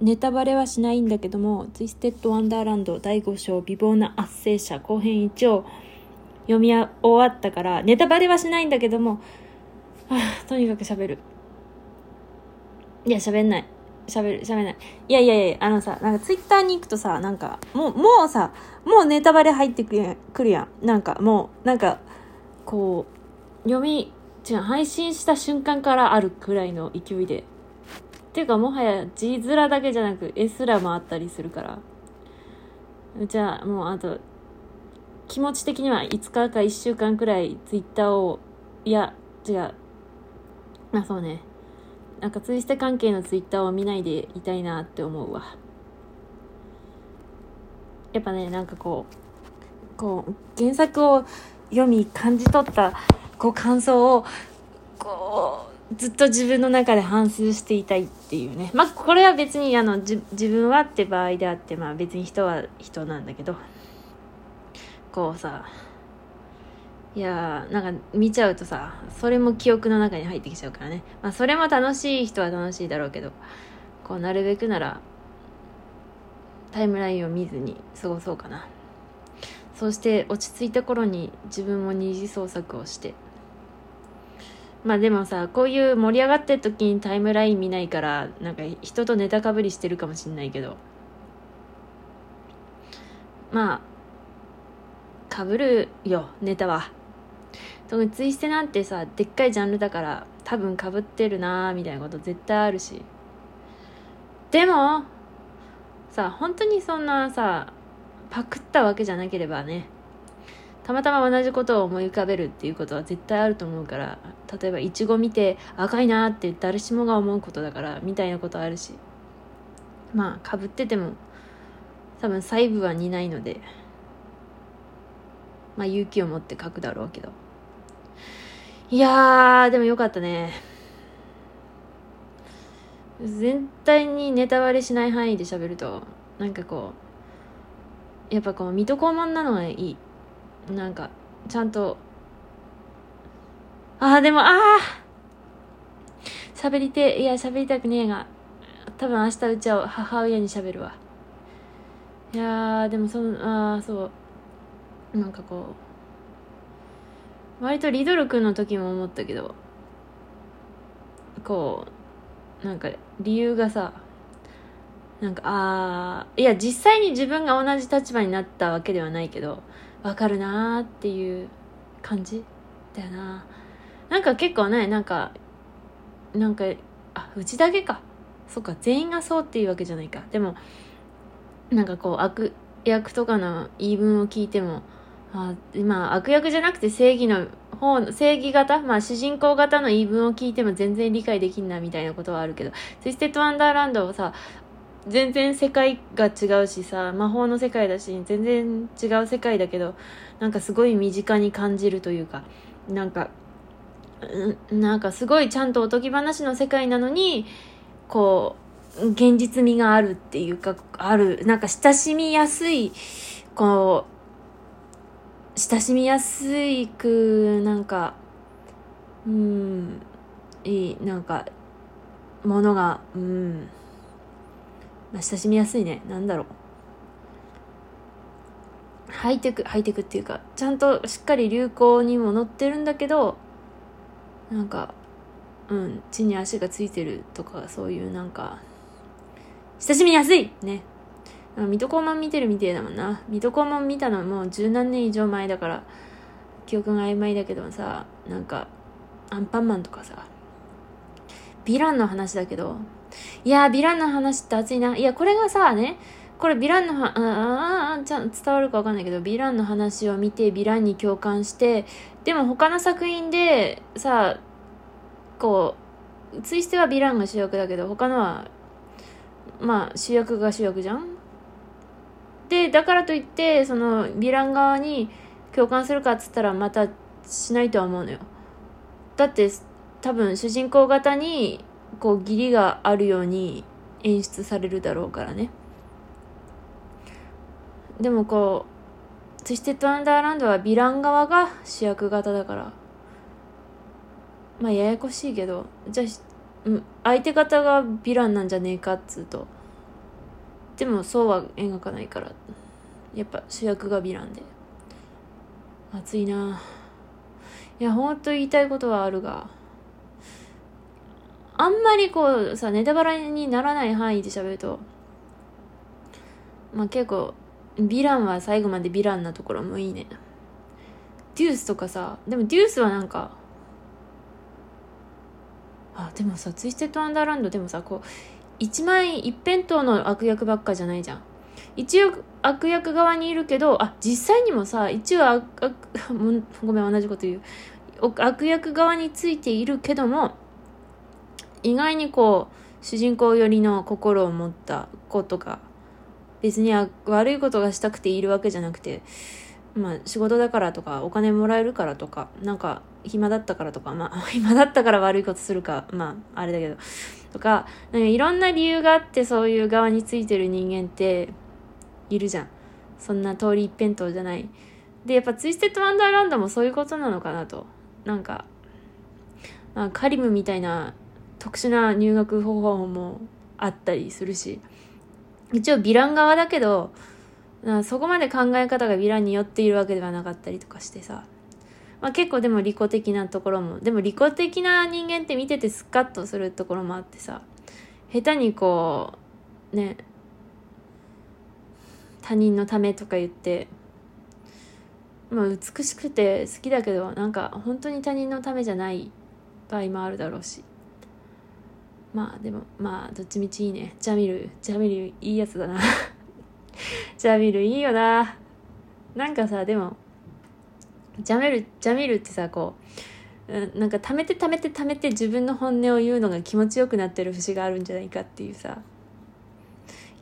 ネタバレはしないんだけども、ツイステッド・ワンダーランド第5章美貌な圧政者後編1を読み終わったから、ネタバレはしないんだけども、はあ、とにかく喋る。いや、喋んない。喋る、喋んない。いやいやいや、あのさ、なんかツイッターに行くとさ、なんか、もう、もうさ、もうネタバレ入ってくるくるやん。なんか、もう、なんか、こう、読み、違う、配信した瞬間からあるくらいの勢いで。っていうか、もはや字面だけじゃなく、絵すらもあったりするから。じゃあ、もう、あと、気持ち的には5日か1週間くらいツイッターを、いや、違う。まあそうね。なんかツイステ関係のツイッターを見ないでいたいなって思うわ。やっぱね、なんかこう、こう、原作を読み感じ取った、こう感想を、こう、ずっと自分の中で反芻していたいっていうね。まあ、これは別に、あの、自分はって場合であって、まあ別に人は人なんだけど、こうさ、いやーなんか見ちゃうとさそれも記憶の中に入ってきちゃうからね。まあそれも楽しい人は楽しいだろうけどこうなるべくならタイムラインを見ずに過ごそうかな。そして落ち着いた頃に自分も二次創作をしてまあでもさこういう盛り上がってる時にタイムライン見ないからなんか人とネタかぶりしてるかもしんないけど。まあかぶるよネタは。特にツイステなんてさでっかいジャンルだから多分かぶってるなーみたいなこと絶対あるし。でもさ本当にそんなさパクったわけじゃなければねたまたま同じことを思い浮かべるっていうことは絶対あると思うから例えばいちご見て赤いなって誰しもが思うことだからみたいなことあるしまあかぶってても多分細部は似ないのでまあ勇気を持って書くだろうけどいやー、でもよかったね。全体にネタバレしない範囲で喋ると、なんかこう、やっぱこう、水戸黄門なのがいい。なんか、ちゃんと、ああ、でも、ああ喋りて、いや、喋りたくねえが、多分明日うちは母親に喋るわ。いや、でもその、ああ、そう。なんかこう、割とリドル君の時も思ったけどこうなんか理由がさなんかあいや実際に自分が同じ立場になったわけではないけどわかるなーっていう感じだよな。なんか結構ねなんかなんかあうちだけか。そっか全員がそうっていうわけじゃないか。でもなんかこう悪役とかの言い分を聞いてもあまあ悪役じゃなくて正義の方正義型まあ主人公型の言い分を聞いても全然理解できんなみたいなことはあるけどツイステッドワンダーランドはさ全然世界が違うしさ魔法の世界だし全然違う世界だけどなんかすごい身近に感じるというかなんかなんかすごいちゃんとおとぎ話の世界なのにこう現実味があるっていうかあるなんか親しみやすいこう親しみやすいくなんかうんいいなんかものがうん。まあ親しみやすいね。なんだろう。ハイテクハイテクっていうかちゃんとしっかり流行にも乗ってるんだけどなんかうん地に足がついてるとかそういうなんか親しみやすい！ね。水戸黄門見てるみてえだもんな。水戸黄門見たのはもう十何年以上前だから、記憶が曖昧だけどさ、なんか、アンパンマンとかさ、ヴィランの話だけど、いや、ヴィランの話って熱いな。いや、これがさ、ね、これヴィランのは、ああ、ちゃん伝わるかわかんないけど、ヴィランの話を見て、ヴィランに共感して、でも他の作品でさ、こう、ツイステはヴィランが主役だけど、他のは、まあ主役が主役じゃん？でだからといってそのヴィラン側に共感するかっつったらまたしないとは思うのよだって多分主人公型にこう義理があるように演出されるだろうからね。でもこうツイステッド・アンダーランドはヴィラン側が主役型だから。まあややこしいけどじゃあ相手方がヴィランなんじゃねえかっつうと。でもそうは描かないから。やっぱ主役がヴィランで。熱いな。いやほんと言いたいことはあるが。あんまりこうさネタバレにならない範囲で喋るとまあ結構ヴィランは最後までヴィランなところもいいね。デュースとかさでもデュースはなんかあでもさツイステッド・アンダーランドでもさこう一枚一辺倒の悪役ばっかじゃないじゃん。一応悪役側にいるけどあ実際にもさ一応悪悪 ごめん同じこと言う。悪役側についているけども意外にこう主人公寄りの心を持った子とか別に悪いことがしたくているわけじゃなくてまあ仕事だからとかお金もらえるからとかなんか暇だったからとかまあ 暇だったから悪いことするかまああれだけどとかなんかいろんな理由があってそういう側についてる人間っているじゃん。そんな通り一辺倒じゃない。でやっぱツイステッドワンダーランドもそういうことなのかなと。なんか、まあ、カリムみたいな特殊な入学方法もあったりするし一応ヴィラン側だけどそこまで考え方がヴィランによっているわけではなかったりとかしてさ、まあ、結構でも利己的なところもでも利己的な人間って見ててスカッとするところもあってさ下手にこうね他人のためとか言ってま美しくて好きだけどなんか本当に他人のためじゃない場合もあるだろうし。まあでもまあどっちみちいいね。ジャミルジャミルいいやつだな。ジャミルいいよな。なんかさでもジャミルジャミルってさこうなんか貯めて貯めて貯めて自分の本音を言うのが気持ちよくなってる節があるんじゃないかっていうさ。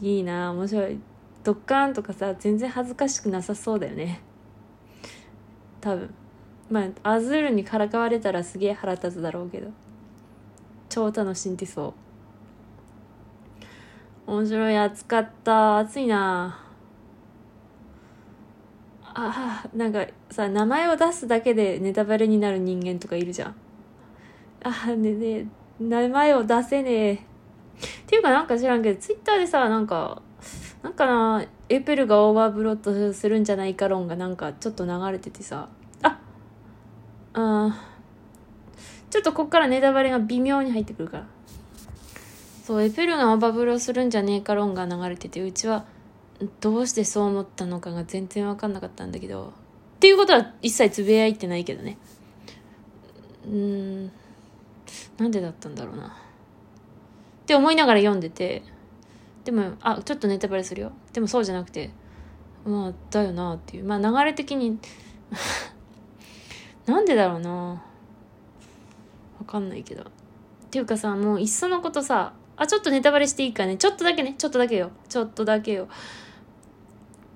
いいな面白い。ドッカーンとかさ全然恥ずかしくなさそうだよね。多分。まあアズールにからかわれたらすげえ腹立つだろうけど。超楽しんでそう。面白い暑かった。暑いな。あなんかさ名前を出すだけでネタバレになる人間とかいるじゃん。あねね名前を出せねえ。っていうかなんか知らんけどツイッターでさなんかなんかなエペルがオーバーブロッドするんじゃないか論がなんかちょっと流れててさ。ああちょっとこっからネタバレが微妙に入ってくるから。そう、エペルがオバブルをするんじゃねえか論が流れてて、うちはどうしてそう思ったのかが全然わかんなかったんだけど、っていうことは一切つぶやいてないけどね。うん、なんでだったんだろうな。って思いながら読んでて、でも、あ、ちょっとネタバレするよ。でもそうじゃなくて、まあ、だよなっていう。まあ流れ的に なんでだろうなかんないけど。っていうかさ、もういっそのことさ、あ、ちょっとネタバレしていいかね。ちょっとだけね。ちょっとだけよ。ちょっとだけよ。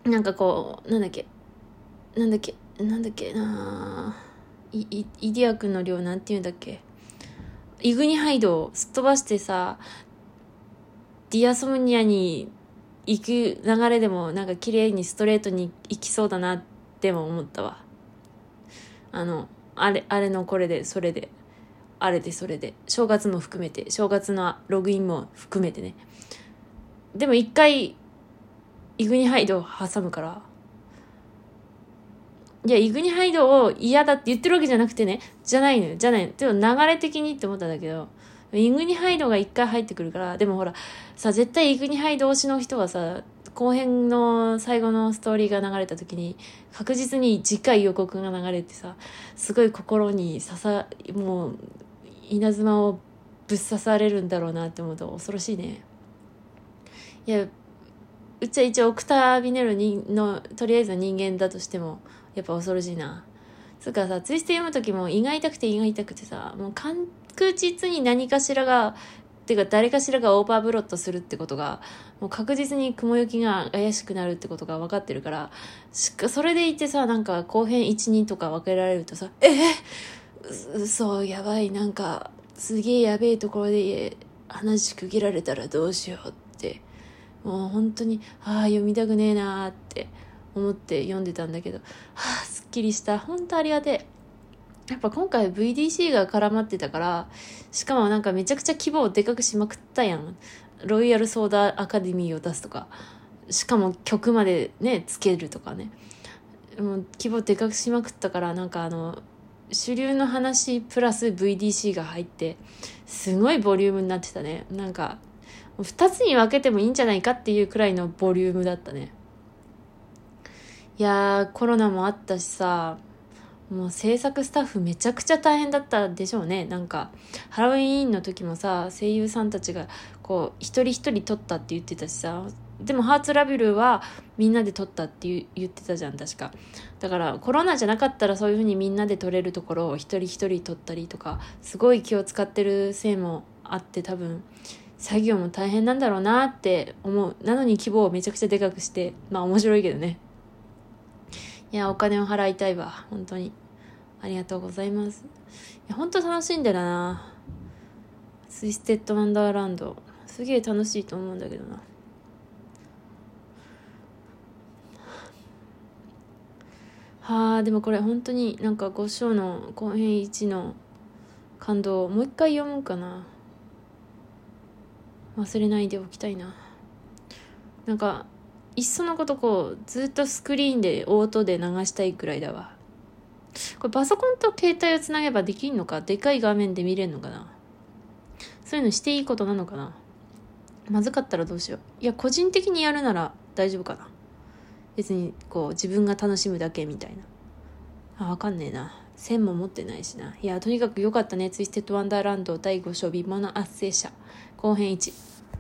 なんかこう、なんだっけ。なんだっけ。なんだっけなイイイディア君の量なんて言うんだっけ。イグニハイドをすっ飛ばしてさ、ディアソムニアに行く流れでもなんか綺麗にストレートに行きそうだなっても思ったわ。あの、あれ、あれのこれで、それで。あれでそれで。正月も含めて。正月のログインも含めてね。でも一回イグニハイドを挟むから。いやイグニハイドを嫌だって言ってるわけじゃなくてね。じゃないのよ。じゃない。のでも流れ的にって思ったんだけど。イグニハイドが一回入ってくるから。でもほらさ絶対イグニハイド推しの人はさ後編の最後のストーリーが流れた時に確実に次回予告が流れてさすごい心に刺さもう稲妻をぶっ刺されるんだろうなって思うと恐ろしいね。いやうちは一応オクタービネルのとりあえず人間だとしてもやっぱ恐ろしいな。つうかさツイスト読む時も胃が痛くて胃が痛くてさもう確実に何かしらがてか誰かしらがオーバーブロットするってことがもう確実に雲行きが怪しくなるってことが分かってるからそれでいてさなんか後編12とか分けられるとさえー、そうやばい。なんかすげえやべえところで話区切られたらどうしようって。もう本当にああ読みたくねえなーって思って読んでたんだけど。はあすっきりした。本当ありがてえ。やっぱ今回 VDC が絡まってたからしかもなんかめちゃくちゃ規模をでかくしまくったやん。ロイヤルソーダアカデミーを出すとか。しかも曲までねつけるとかね。もう規模でかくしまくったからなんかあの主流の話プラス VDC が入ってすごいボリュームになってたね。なんか2つに分けてもいいんじゃないかっていうくらいのボリュームだったね。いやーコロナもあったしさもう制作スタッフめちゃくちゃ大変だったでしょうね。なんかハロウィーンの時もさ声優さんたちがこう一人一人撮ったって言ってたしさでもハーツラベルはみんなで撮ったって言ってたじゃん確か。だからコロナじゃなかったらそういうふうにみんなで撮れるところを一人一人撮ったりとかすごい気を使ってるせいもあって多分作業も大変なんだろうなって思う。なのに規模をめちゃくちゃでかくしてまあ面白いけどね。いやお金を払いたいわ本当に。ありがとうございます。いや本当楽しんでるな。ツイステッドワンダーランド。すげえ楽しいと思うんだけどな。はあでもこれ本当になんか5章の後編1の感動をもう一回読むかな。忘れないでおきたいな。なんかいっそのことこうずっとスクリーンで音で流したいくらいだわ。これパソコンと携帯をつなげばできんのか？でかい画面で見れるのかな？そういうのしていいことなのかな？まずかったらどうしよう。いや個人的にやるなら大丈夫かな。別にこう自分が楽しむだけみたいな。あ分かんねえな。線も持ってないしな。いやとにかく良かったね。ツイステッドワンダーランド第5章美魔の圧政者。後編1